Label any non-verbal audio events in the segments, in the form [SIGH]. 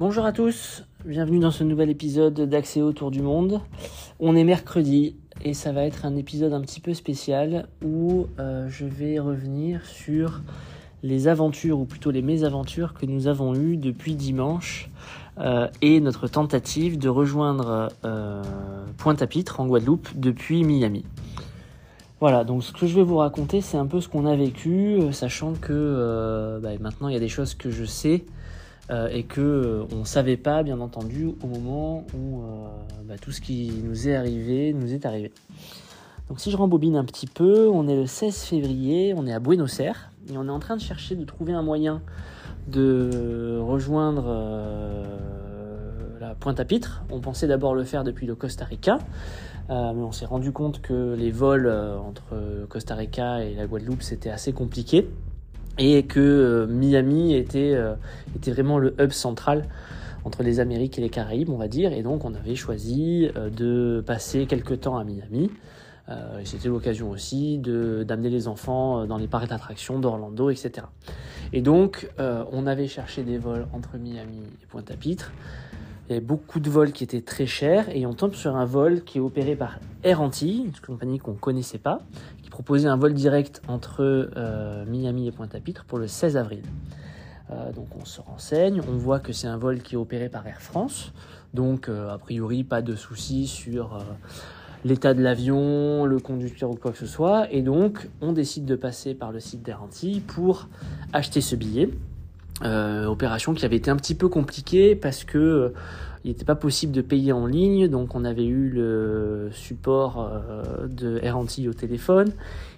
Bonjour à tous, bienvenue dans ce nouvel épisode d'Accès autour du monde. On est mercredi et ça va être un épisode un petit peu spécial où euh, je vais revenir sur les aventures ou plutôt les mésaventures que nous avons eues depuis dimanche euh, et notre tentative de rejoindre euh, Pointe-à-Pitre en Guadeloupe depuis Miami. Voilà, donc ce que je vais vous raconter, c'est un peu ce qu'on a vécu, sachant que bah, maintenant il y a des choses que je sais euh, et que euh, on savait pas, bien entendu, au moment où euh, bah, tout ce qui nous est arrivé nous est arrivé. Donc si je rembobine un petit peu, on est le 16 février, on est à Buenos Aires et on est en train de chercher de trouver un moyen de rejoindre euh, la Pointe-à-Pitre. On pensait d'abord le faire depuis le Costa Rica. Mais on s'est rendu compte que les vols entre Costa Rica et la Guadeloupe c'était assez compliqué et que euh, Miami était, euh, était vraiment le hub central entre les Amériques et les Caraïbes, on va dire, et donc on avait choisi euh, de passer quelques temps à Miami. C'était l'occasion aussi d'amener les enfants dans les parcs d'attractions d'Orlando, etc. Et donc, on avait cherché des vols entre Miami et Pointe-à-Pitre. Il y avait beaucoup de vols qui étaient très chers et on tombe sur un vol qui est opéré par Air Antilles, une compagnie qu'on ne connaissait pas, qui proposait un vol direct entre euh, Miami et Pointe-à-Pitre pour le 16 avril. Euh, donc on se renseigne, on voit que c'est un vol qui est opéré par Air France, donc euh, a priori pas de soucis sur l'état de l'avion, le conducteur ou quoi que ce soit, et donc on décide de passer par le site d'Air pour acheter ce billet. Opération qui avait été un petit peu compliquée parce que il n'était pas possible de payer en ligne, donc on avait eu le support euh, de Air Antilles au téléphone.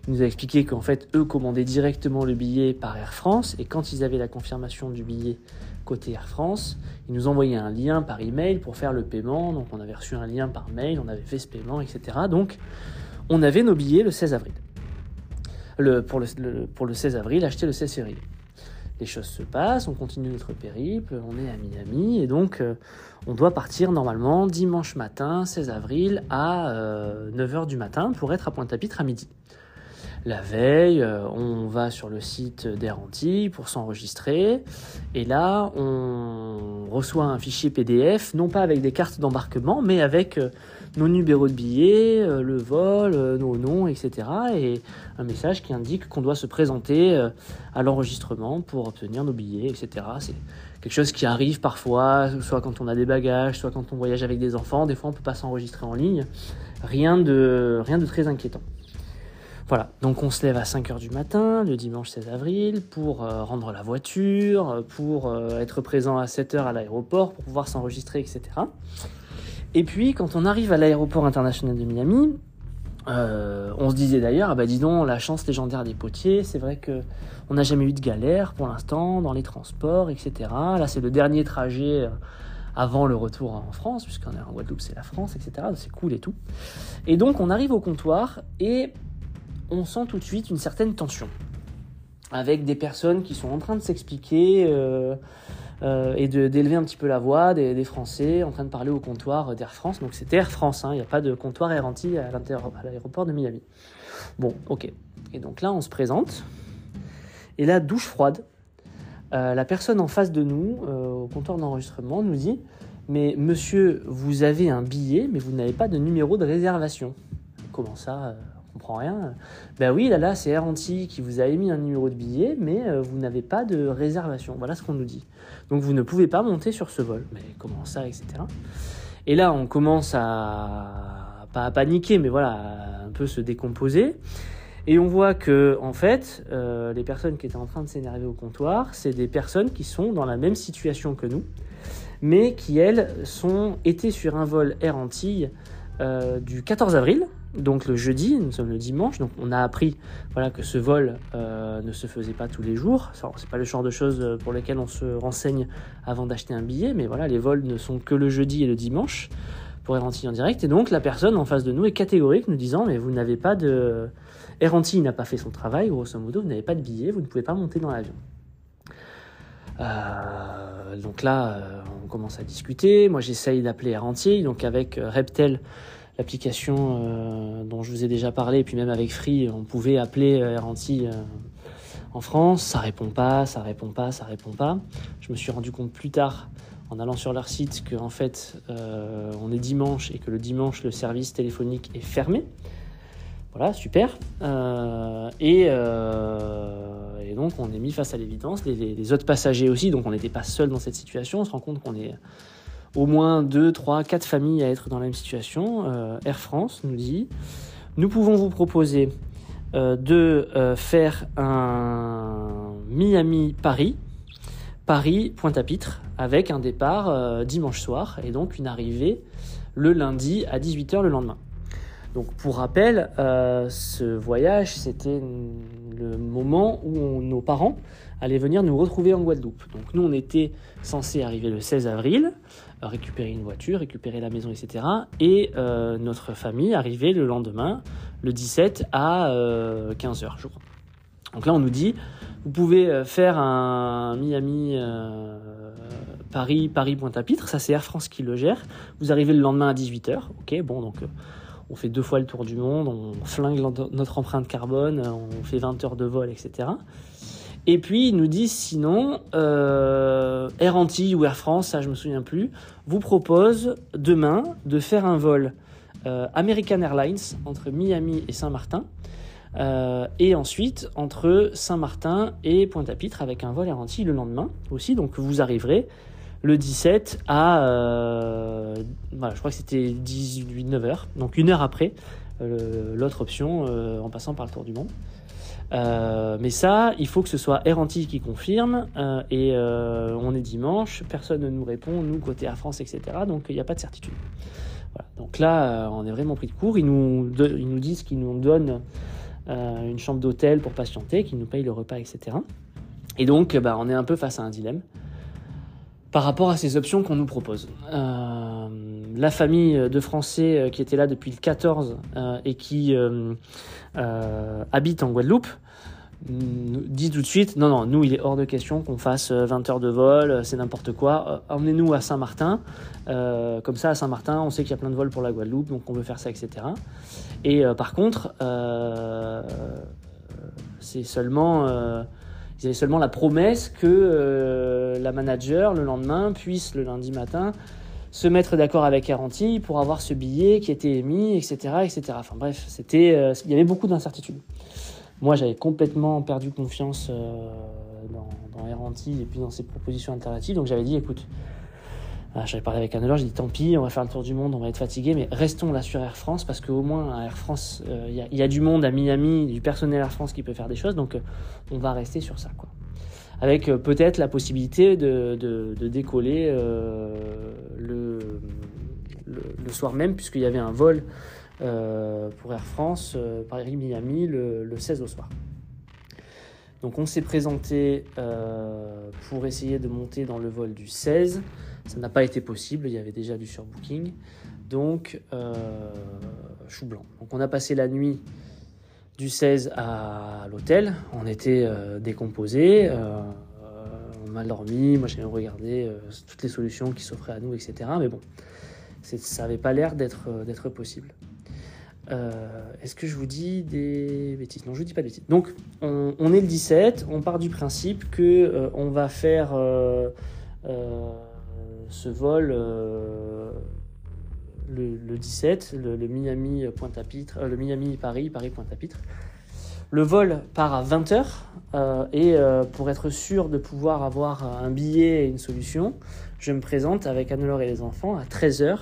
Il nous a expliqué qu'en fait eux commandaient directement le billet par Air France et quand ils avaient la confirmation du billet côté Air France, ils nous envoyaient un lien par email pour faire le paiement. Donc on avait reçu un lien par mail, on avait fait ce paiement, etc. Donc on avait nos billets le 16 avril. Le, pour, le, pour le 16 avril, acheté le 16 février les choses se passent, on continue notre périple, on est à Miami et donc euh, on doit partir normalement dimanche matin 16 avril à 9h du matin pour être à Pointe-à-Pitre à midi. La veille, euh, on va sur le site d'Air Antilles pour s'enregistrer et là on reçoit un fichier PDF, non pas avec des cartes d'embarquement mais avec euh, nos numéros de billets, euh, le vol, euh, nos noms, etc. et un message qui indique qu'on doit se présenter euh, à l'enregistrement pour obtenir nos billets, etc. C'est quelque chose qui arrive parfois, soit quand on a des bagages, soit quand on voyage avec des enfants. Des fois, on peut pas s'enregistrer en ligne. Rien de, rien de très inquiétant. Voilà, donc on se lève à 5h du matin, le dimanche 16 avril, pour rendre la voiture, pour être présent à 7h à l'aéroport, pour pouvoir s'enregistrer, etc. Et puis, quand on arrive à l'aéroport international de Miami, euh, on se disait d'ailleurs, ah bah dis donc, la chance légendaire des potiers, c'est vrai que on n'a jamais eu de galère pour l'instant dans les transports, etc. Là, c'est le dernier trajet euh, avant le retour en France, puisqu'on est en Guadeloupe, c'est la France, etc. C'est cool et tout. Et donc, on arrive au comptoir et on sent tout de suite une certaine tension avec des personnes qui sont en train de s'expliquer euh, euh, et d'élever un petit peu la voix, des, Français en train de parler au comptoir d'Air France. Donc c'était Air France, hein, il n'y a pas de comptoir Air Antilles à l'aéroport de Miami. Bon, ok. Et donc là, on se présente. Et là, douche froide. Euh, la personne en face de nous, euh, au comptoir d'enregistrement, nous dit Mais monsieur, vous avez un billet, mais vous n'avez pas de numéro de réservation. Comment ça euh, On comprend rien. Ben oui, là, là, c'est Air Antilles qui vous a émis un numéro de billet, mais euh, vous n'avez pas de réservation. Voilà ce qu'on nous dit. Donc vous ne pouvez pas monter sur ce vol. Mais comment ça, etc. Et là, on commence à pas à paniquer, mais voilà, un peu se décomposer. Et on voit que, en fait, euh, les personnes qui étaient en train de s'énerver au comptoir, c'est des personnes qui sont dans la même situation que nous, mais qui, elles, sont, étaient sur un vol Air Antilles euh, du 14 avril, donc le jeudi, nous sommes le dimanche, donc on a appris voilà, que ce vol euh, ne se faisait pas tous les jours. C'est pas le genre de choses pour lesquelles on se renseigne avant d'acheter un billet, mais voilà, les vols ne sont que le jeudi et le dimanche pour Antilles en direct. Et donc la personne en face de nous est catégorique, nous disant mais vous n'avez pas de Antilles n'a pas fait son travail, grosso modo, vous n'avez pas de billet, vous ne pouvez pas monter dans l'avion. Euh, donc là, euh, on commence à discuter. Moi, j'essaye d'appeler Antilles, donc avec euh, Reptel, l'application euh, dont je vous ai déjà parlé, et puis même avec Free, on pouvait appeler euh, Antilles euh, en France. Ça répond pas, ça répond pas, ça répond pas. Je me suis rendu compte plus tard, en allant sur leur site qu'en fait on est dimanche et que le dimanche le service téléphonique est fermé. Voilà, super. et, donc on est mis face à l'évidence, les, les, autres passagers aussi, donc on n'était pas seul dans cette situation, on se rend compte qu'on est au moins 2, 3, 4 familles à être dans la même situation. Euh, Air France nous dit, nous pouvons vous proposer euh, de euh, faire un Miami-Paris, Paris-Pointe-à-Pitre, avec un départ dimanche soir et donc une arrivée le lundi à 18h le lendemain. Donc pour rappel, ce voyage, c'était le moment où nos parents allaient venir nous retrouver en Guadeloupe. Donc nous, on était censé arriver le 16 avril récupérer une voiture, récupérer la maison, etc. Et euh, notre famille arrivait le lendemain, le 17 à 15h, euh, je crois. Donc là, on nous dit, vous pouvez euh, faire un Miami Paris, Paris Pointe-à-Pitre, ça c'est Air France qui le gère. Vous arrivez le lendemain à 18h, ok, bon, donc on fait deux fois le tour du monde, on flingue notre empreinte carbone, on fait 20 heures de vol, etc. Et puis ils nous disent sinon, euh, Air Antilles ou Air France, ça je me souviens plus, vous propose demain de faire un vol euh, American Airlines entre Miami et Saint-Martin. Euh, et ensuite entre Saint-Martin et Pointe-à-Pitre avec un vol Air Antilles le lendemain aussi. Donc vous arriverez le 17 à, voilà, je crois que c'était 18-9 heures, donc une heure après l'autre option en passant par le tour du monde. Euh, mais ça, il faut que ce soit Antilles qui confirme. Euh, et euh, on est dimanche, personne ne nous répond, nous, côté Air France, etc. Donc il n'y a pas de certitude. Donc là, on est vraiment pris de court. Ils nous, ils nous disent qu'ils nous donnent une chambre d'hôtel pour patienter, qu'ils nous payent le repas, etc. Et donc, bah, on est un peu face à un dilemme par rapport à ces options qu'on nous propose. la famille de Français qui était là depuis le 14 et qui habite en Guadeloupe dit tout de suite non, non, nous, il est hors de question qu'on fasse 20 euh, heures de vol, euh, c'est n'importe quoi. Euh, emmenez-nous à Saint-Martin. comme ça, à Saint-Martin, on sait qu'il y a plein de vols pour la Guadeloupe, donc on veut faire ça, etc. Et par contre, c'est seulement. Ils avaient seulement la promesse que la manager, le lendemain, puisse, le lundi matin, se mettre d'accord avec Garantie pour avoir ce billet qui était émis, etc. etc. Enfin bref, c'était, il y avait beaucoup d'incertitudes. Moi, j'avais complètement perdu confiance euh, dans, dans et puis dans ses propositions alternatives. Donc j'avais dit, écoute, j'avais parlé avec un j'ai dit tant pis, on va faire le tour du monde, on va être fatigué, mais restons là sur Air France parce qu'au moins à Air France, euh, il y, a du monde à Miami, du personnel Air France qui peut faire des choses, donc euh, on va rester sur ça. Quoi. Avec peut-être la possibilité de, décoller le, soir même, puisqu'il y avait un vol euh, pour Air France, euh, Paris-Miami, le, 16 au soir. Donc on s'est présenté euh, pour essayer de monter dans le vol du 16. Ça n'a pas été possible, il y avait déjà du surbooking. Donc, chou blanc. Donc on a passé la nuit du 16 à l'hôtel. On était décomposé, on mal dormi. Moi j'ai regardé toutes les solutions qui s'offraient à nous, etc. Mais bon, ça n'avait pas l'air d'être possible. Euh, est-ce que je vous dis des bêtises? Non, je ne dis pas de bêtises. Donc, on, est le 17, on part du principe que euh, on va faire euh, ce vol le, 17, le, Miami Pointe-à-Pitre, le Miami Paris, Paris Pointe-à-Pitre. Le vol part à 20h et pour être sûr de pouvoir avoir un billet et une solution, je me présente avec Anne-Laure et les enfants à 13h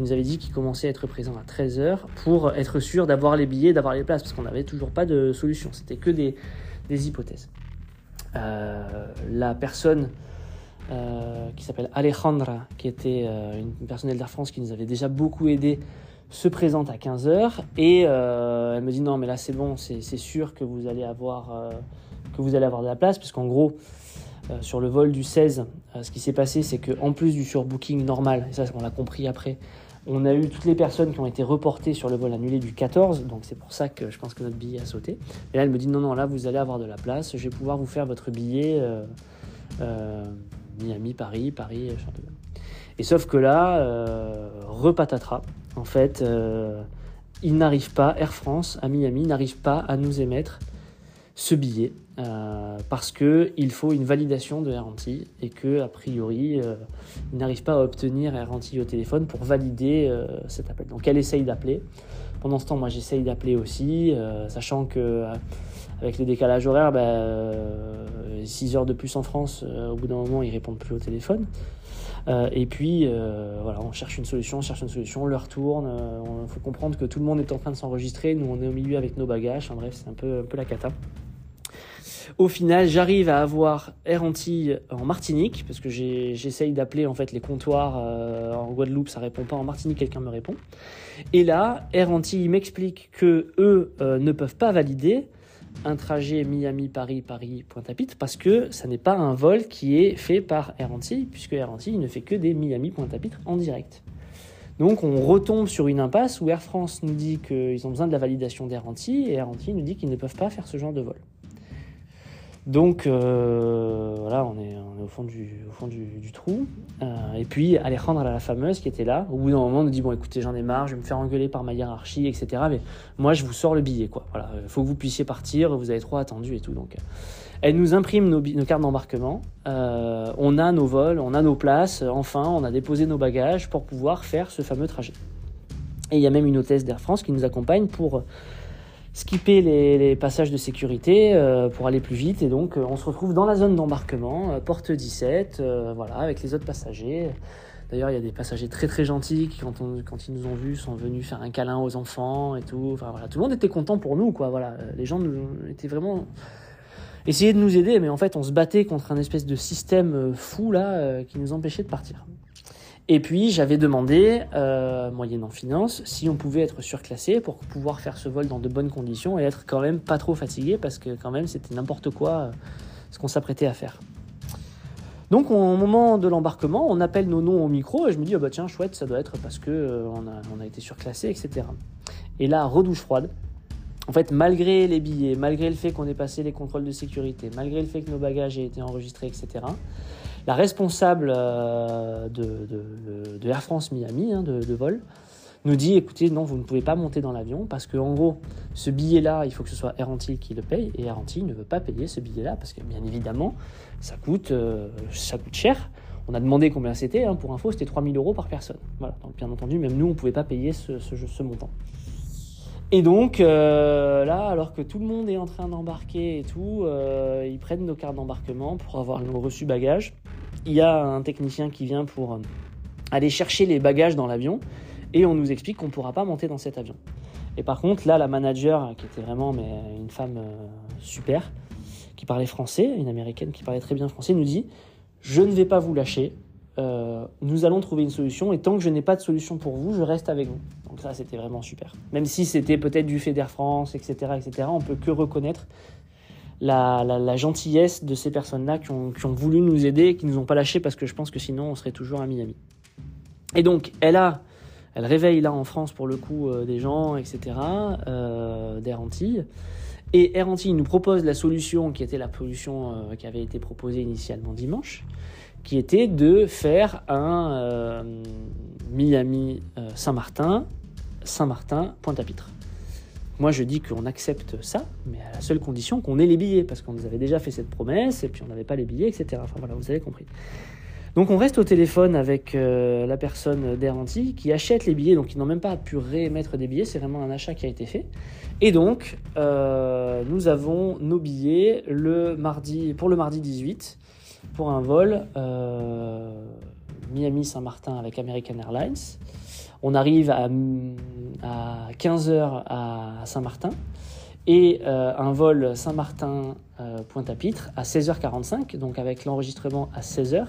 il nous avait dit qu'il commençait à être présent à 13h pour être sûr d'avoir les billets, d'avoir les places, parce qu'on n'avait toujours pas de solution. C'était que des, hypothèses. Euh, la personne euh, qui s'appelle Alejandra, qui était euh, une personnelle d'Air France qui nous avait déjà beaucoup aidé, se présente à 15h et elle me dit non mais là c'est bon, c'est sûr que vous allez avoir que vous allez avoir de la place, puisqu'en gros sur le vol du 16, ce qui s'est passé, c'est qu'en plus du surbooking normal, et ça on l'a compris après, on a eu toutes les personnes qui ont été reportées sur le vol annulé du 14, donc c'est pour ça que je pense que notre billet a sauté. Et là, elle me dit non, non, là, vous allez avoir de la place, je vais pouvoir vous faire votre billet euh, euh, Miami, Paris, Paris, Chanteloup. Et sauf que là, euh, repatatras, en fait, il n'arrive pas, Air France à Miami n'arrive pas à nous émettre ce billet euh, parce que il faut une validation de Air et que a priori euh, il n'arrive pas à obtenir Air au téléphone pour valider euh, cet appel. Donc elle essaye d'appeler. Pendant ce temps, moi j'essaye d'appeler aussi, sachant que avec le décalage horaire, 6 bah, heures de plus en France, au bout d'un moment ils répondent plus au téléphone. et puis voilà, on cherche une solution, on cherche une solution, l'heure tourne. Il faut comprendre que tout le monde est en train de s'enregistrer. Nous, on est au milieu avec nos bagages. bref, c'est un peu, un peu la cata. Au final, j'arrive à avoir Air Antilles en Martinique, parce que j'essaye d'appeler en fait les comptoirs euh, en Guadeloupe, ça répond pas. En Martinique, quelqu'un me répond. Et là, Air Antilles m'explique que eux euh, ne peuvent pas valider un trajet Miami-Paris, Paris-Pointe-à-Pitre, parce que ça n'est pas un vol qui est fait par Air Antilles, puisque Air Antilles ne fait que des Miami-Pointe-à-Pitre en direct. Donc on retombe sur une impasse où Air France nous dit qu'ils ont besoin de la validation d'Air Antilles et Air Antilles nous dit qu'ils ne peuvent pas faire ce genre de vol. Donc euh, voilà, on est, au fond du, trou. Euh, et puis Alejandra, la fameuse, qui était là, au bout d'un moment, nous dit Bon, écoutez, j'en ai marre, je vais me faire engueuler par ma hiérarchie, etc. Mais moi, je vous sors le billet, quoi. Voilà, il faut que vous puissiez partir, vous avez trop attendu et tout. Donc, elle nous imprime nos, cartes d'embarquement. Euh, on a nos vols, on a nos places. Enfin, on a déposé nos bagages pour pouvoir faire ce fameux trajet. Et il y a même une hôtesse d'Air France qui nous accompagne pour skipper les, passages de sécurité euh, pour aller plus vite. Et donc, euh, on se retrouve dans la zone d'embarquement, euh, porte 17, voilà, avec les autres passagers. D'ailleurs, il y a des passagers très très gentils qui, quand, quand ils nous ont vus, sont venus faire un câlin aux enfants et tout. Enfin, voilà, tout le monde était content pour nous, quoi. Voilà, les gens nous, étaient vraiment essayer de nous aider, mais en fait, on se battait contre un espèce de système fou là qui nous empêchait de partir. Et puis j'avais demandé, euh, moyennant finance, si on pouvait être surclassé pour pouvoir faire ce vol dans de bonnes conditions et être quand même pas trop fatigué parce que quand même c'était n'importe quoi euh, ce qu'on s'apprêtait à faire. Donc au moment de l'embarquement, on appelle nos noms au micro et je me dis, oh bah tiens, chouette, ça doit être parce que euh, on, a, on, a, été surclassé, etc. Et là, redouche froide. En fait, malgré les billets, malgré le fait qu'on ait passé les contrôles de sécurité, malgré le fait que nos bagages aient été enregistrés, etc., la responsable euh, de, Air France Miami, hein, de, vol, nous dit écoutez, non, vous ne pouvez pas monter dans l'avion parce que, en gros, ce billet-là, il faut que ce soit Air Antilles qui le paye et Air Antilles ne veut pas payer ce billet-là parce que, bien évidemment, ça coûte, euh, ça coûte cher. On a demandé combien c'était, hein, pour info, c'était 3000 euros par personne. Voilà, donc bien entendu, même nous, on ne pouvait pas payer ce, ce, montant. Et donc, euh, là, alors que tout le monde est en train d'embarquer et tout, ils prennent nos cartes d'embarquement pour avoir nos reçus bagages il y a un technicien qui vient pour euh, aller chercher les bagages dans l'avion et on nous explique qu'on ne pourra pas monter dans cet avion. Et par contre, là, la manager, qui était vraiment mais, une femme euh, super, qui parlait français, une américaine qui parlait très bien français, nous dit Je ne vais pas vous lâcher, euh, nous allons trouver une solution, et tant que je n'ai pas de solution pour vous, je reste avec vous. Donc ça, c'était vraiment super. Même si c'était peut-être du fait d'Air France, etc., etc., on peut que reconnaître la, gentillesse de ces personnes-là qui ont, voulu nous aider et qui nous ont pas lâchés parce que je pense que sinon on serait toujours à Miami. Et donc, elle a, elle réveille là en France pour le coup euh, des gens, etc., euh. Et Air nous propose la solution qui était la solution euh, qui avait été proposée initialement dimanche, qui était de faire un Miami Saint-Martin, Saint-Martin, Pointe-à-Pitre. Moi, je dis qu'on accepte ça, mais à la seule condition qu'on ait les billets, parce qu'on nous avait déjà fait cette promesse, et puis on n'avait pas les billets, etc. Enfin voilà, vous avez compris. Donc on reste au téléphone avec euh, la personne d'Air qui achète les billets, donc ils n'ont même pas pu réémettre des billets, c'est vraiment un achat qui a été fait. Et donc, euh, nous avons nos billets le mardi, pour le mardi 18, pour un vol euh, Miami-Saint-Martin avec American Airlines. On arrive à, 15h à Saint-Martin et euh, un vol Saint-Martin-Pointe-à-Pitre à 16h45, donc avec l'enregistrement à 16h.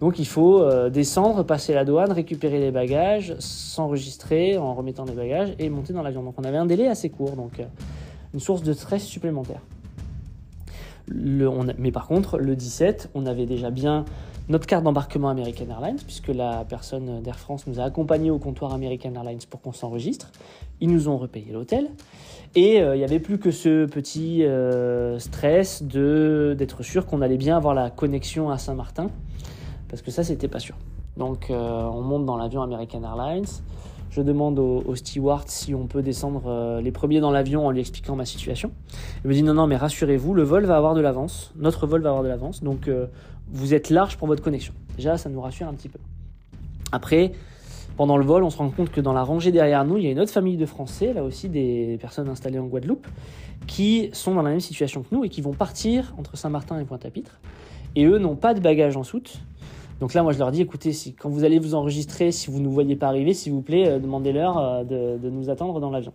Donc il faut euh, descendre, passer la douane, récupérer les bagages, s'enregistrer en remettant les bagages et monter dans l'avion. Donc on avait un délai assez court, donc euh, une source de stress supplémentaire. mais par contre, le 17, on avait déjà bien notre carte d'embarquement American Airlines, puisque la personne d'Air France nous a accompagnés au comptoir American Airlines pour qu'on s'enregistre. Ils nous ont repayé l'hôtel. Et euh, il n'y avait plus que ce petit euh, stress de, d'être sûr qu'on allait bien avoir la connexion à Saint-Martin, parce que ça, c'était pas sûr. Donc, euh, on monte dans l'avion American Airlines. Je demande au, steward si on peut descendre euh, les premiers dans l'avion en lui expliquant ma situation. Il me dit non, non, mais rassurez-vous, le vol va avoir de l'avance. Notre vol va avoir de l'avance. Donc, euh, vous êtes large pour votre connexion. Déjà, ça nous rassure un petit peu. Après, pendant le vol, on se rend compte que dans la rangée derrière nous, il y a une autre famille de Français, là aussi des personnes installées en Guadeloupe, qui sont dans la même situation que nous et qui vont partir entre Saint-Martin et Pointe-à-Pitre. Et eux n'ont pas de bagages en soute. Donc là, moi, je leur dis, écoutez, si, quand vous allez vous enregistrer, si vous ne nous voyez pas arriver, s'il vous plaît, euh, demandez-leur euh, de, de nous attendre dans l'avion.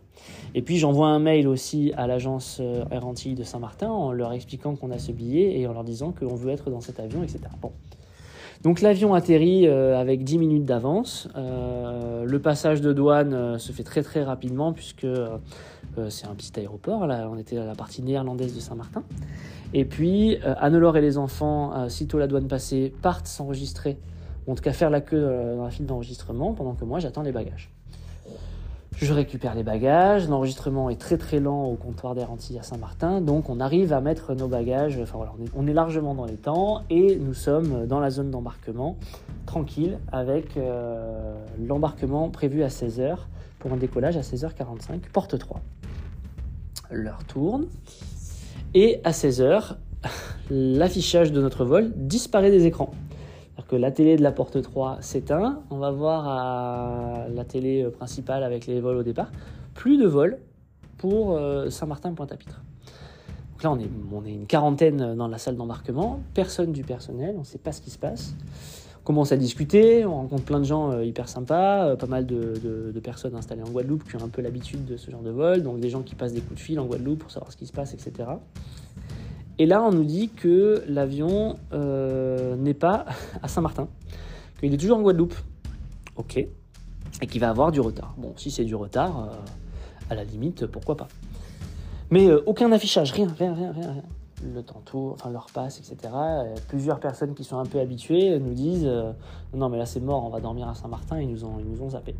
Et puis, j'envoie un mail aussi à l'agence euh, Air Antilles de Saint-Martin en leur expliquant qu'on a ce billet et en leur disant qu'on veut être dans cet avion, etc. Bon. Donc l'avion atterrit euh, avec 10 minutes d'avance. Euh, le passage de douane euh, se fait très très rapidement puisque c'est un petit aéroport. Là, on était à la partie néerlandaise de Saint-Martin. Et puis Annelore et les enfants, sitôt la douane passée, partent s'enregistrer, en tout cas faire la queue dans la file d'enregistrement, pendant que moi j'attends les bagages. Je récupère les bagages, l'enregistrement est très très lent au comptoir d'Air Antilles à Saint-Martin, donc on arrive à mettre nos bagages, enfin voilà, on est, on est largement dans les temps et nous sommes dans la zone d'embarquement, tranquille, avec euh, l'embarquement prévu à 16h pour un décollage à 16h45, porte 3. L'heure tourne et à 16h, [LAUGHS] l'affichage de notre vol disparaît des écrans. Que la télé de la porte 3 s'éteint, on va voir à la télé euh, principale avec les vols au départ, plus de vols pour euh, Saint-Martin-Pointe-à-Pitre. Donc là, on est, une quarantaine dans la salle d'embarquement, personne du personnel, on ne sait pas ce qui se passe. On commence à discuter, on rencontre plein de gens euh, hyper sympas, euh, pas mal de- de personnes installées en Guadeloupe qui ont un peu l'habitude de ce genre de vol, donc des gens qui passent des coups de fil en Guadeloupe pour savoir ce qui se passe, etc. Et là, on nous dit que l'avion euh, n'est pas [LAUGHS] à Saint-Martin, qu'il est toujours en Guadeloupe. Ok. Et qu'il va avoir du retard. Bon, si c'est du retard, euh, à la limite, pourquoi pas. Mais euh, aucun affichage, rien, rien, rien, rien. rien. Le temps tourne, enfin l'heure passe, etc. Plusieurs personnes qui sont un peu habituées nous disent Non, mais là c'est mort, on va dormir à Saint-Martin, ils nous ont, ils nous ont zappé.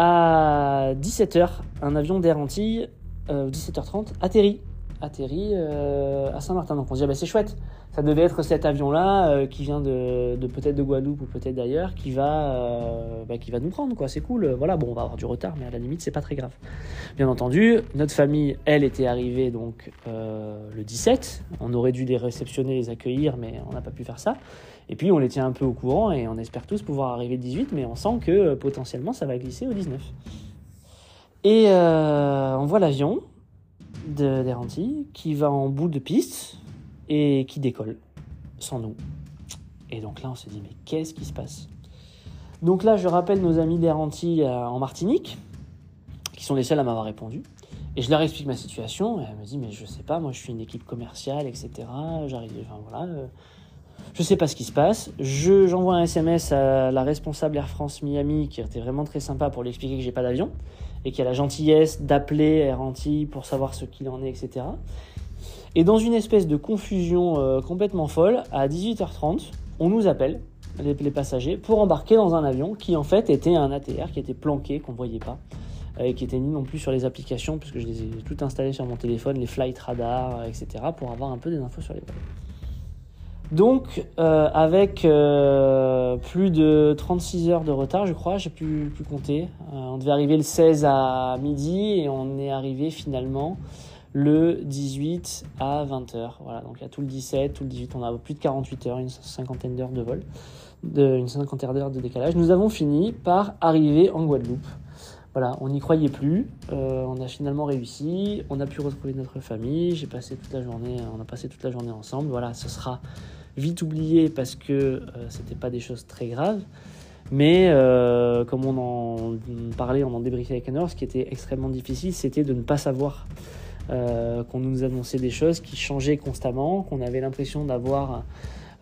À 17h, un avion d'Air Antilles, euh, 17h30, atterrit atterri euh, à Saint-Martin. Donc on se dit, ah bah, c'est chouette. Ça devait être cet avion-là euh, qui vient de, de peut-être de Guadeloupe ou peut-être d'ailleurs qui va euh, bah, qui va nous prendre quoi. C'est cool. Voilà, bon, on va avoir du retard, mais à la limite c'est pas très grave. Bien entendu, notre famille, elle était arrivée donc euh, le 17. On aurait dû les réceptionner, les accueillir, mais on n'a pas pu faire ça. Et puis on les tient un peu au courant et on espère tous pouvoir arriver le 18, mais on sent que euh, potentiellement ça va glisser au 19. Et euh, on voit l'avion de d'Air Antilles qui va en bout de piste et qui décolle sans nous. Et donc là, on se dit, mais qu'est-ce qui se passe? Donc là, je rappelle nos amis d'Air Antilles euh, en Martinique, qui sont les seuls à m'avoir répondu. Et je leur explique ma situation. Et elle me dit, mais je sais pas, moi je suis une équipe commerciale, etc. J'arrive, enfin voilà. euh, je sais pas ce qui se passe. Je, j'envoie un SMS à la responsable Air France Miami, qui était vraiment très sympa pour lui expliquer que j'ai pas d'avion et qui a la gentillesse d'appeler Air Antilles pour savoir ce qu'il en est, etc. Et dans une espèce de confusion euh, complètement folle, à 18h30, on nous appelle, les, passagers, pour embarquer dans un avion qui en fait était un ATR qui était planqué, qu'on voyait pas, euh, et qui était ni non plus sur les applications, puisque je les ai toutes installées sur mon téléphone, les flight radars, euh, etc., pour avoir un peu des infos sur les vols. Donc, euh, avec euh, plus de 36 heures de retard, je crois, j'ai pu, pu compter. Euh, on devait arriver le 16 à midi et on est arrivé finalement le 18 à 20h. Voilà, donc il y a tout le 17, tout le 18, on a plus de 48 heures, une cinquantaine d'heures de vol, de, une cinquantaine d'heures de décalage. Nous avons fini par arriver en Guadeloupe. Voilà, on n'y croyait plus, euh, on a finalement réussi, on a pu retrouver notre famille, j'ai passé toute la journée, on a passé toute la journée ensemble. Voilà, ce sera vite oublié parce que euh, c'était pas des choses très graves. Mais euh, comme on en parlait, on en débriefait avec Anor, ce qui était extrêmement difficile, c'était de ne pas savoir euh, qu'on nous annonçait des choses qui changeaient constamment, qu'on avait l'impression d'avoir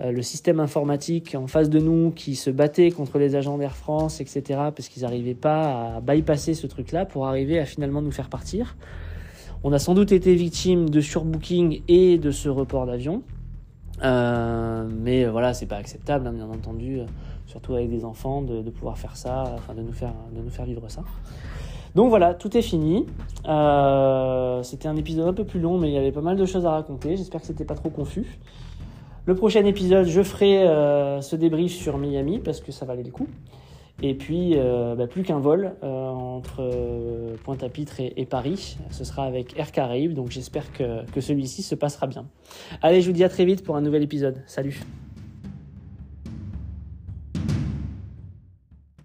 euh, le système informatique en face de nous qui se battait contre les agents d'Air France, etc., parce qu'ils n'arrivaient pas à bypasser ce truc-là pour arriver à finalement nous faire partir. On a sans doute été victime de surbooking et de ce report d'avion. Euh, mais voilà, c'est pas acceptable, hein, bien entendu, euh, surtout avec des enfants, de, de pouvoir faire ça, enfin de nous faire, de nous faire vivre ça. Donc voilà, tout est fini. Euh, c'était un épisode un peu plus long, mais il y avait pas mal de choses à raconter. J'espère que c'était pas trop confus. Le prochain épisode, je ferai euh, ce débrief sur Miami parce que ça valait le coup. Et puis, euh, bah, plus qu'un vol euh, entre euh, Pointe-à-Pitre et, et Paris. Ce sera avec Air Caraïbes, donc j'espère que, que celui-ci se passera bien. Allez, je vous dis à très vite pour un nouvel épisode. Salut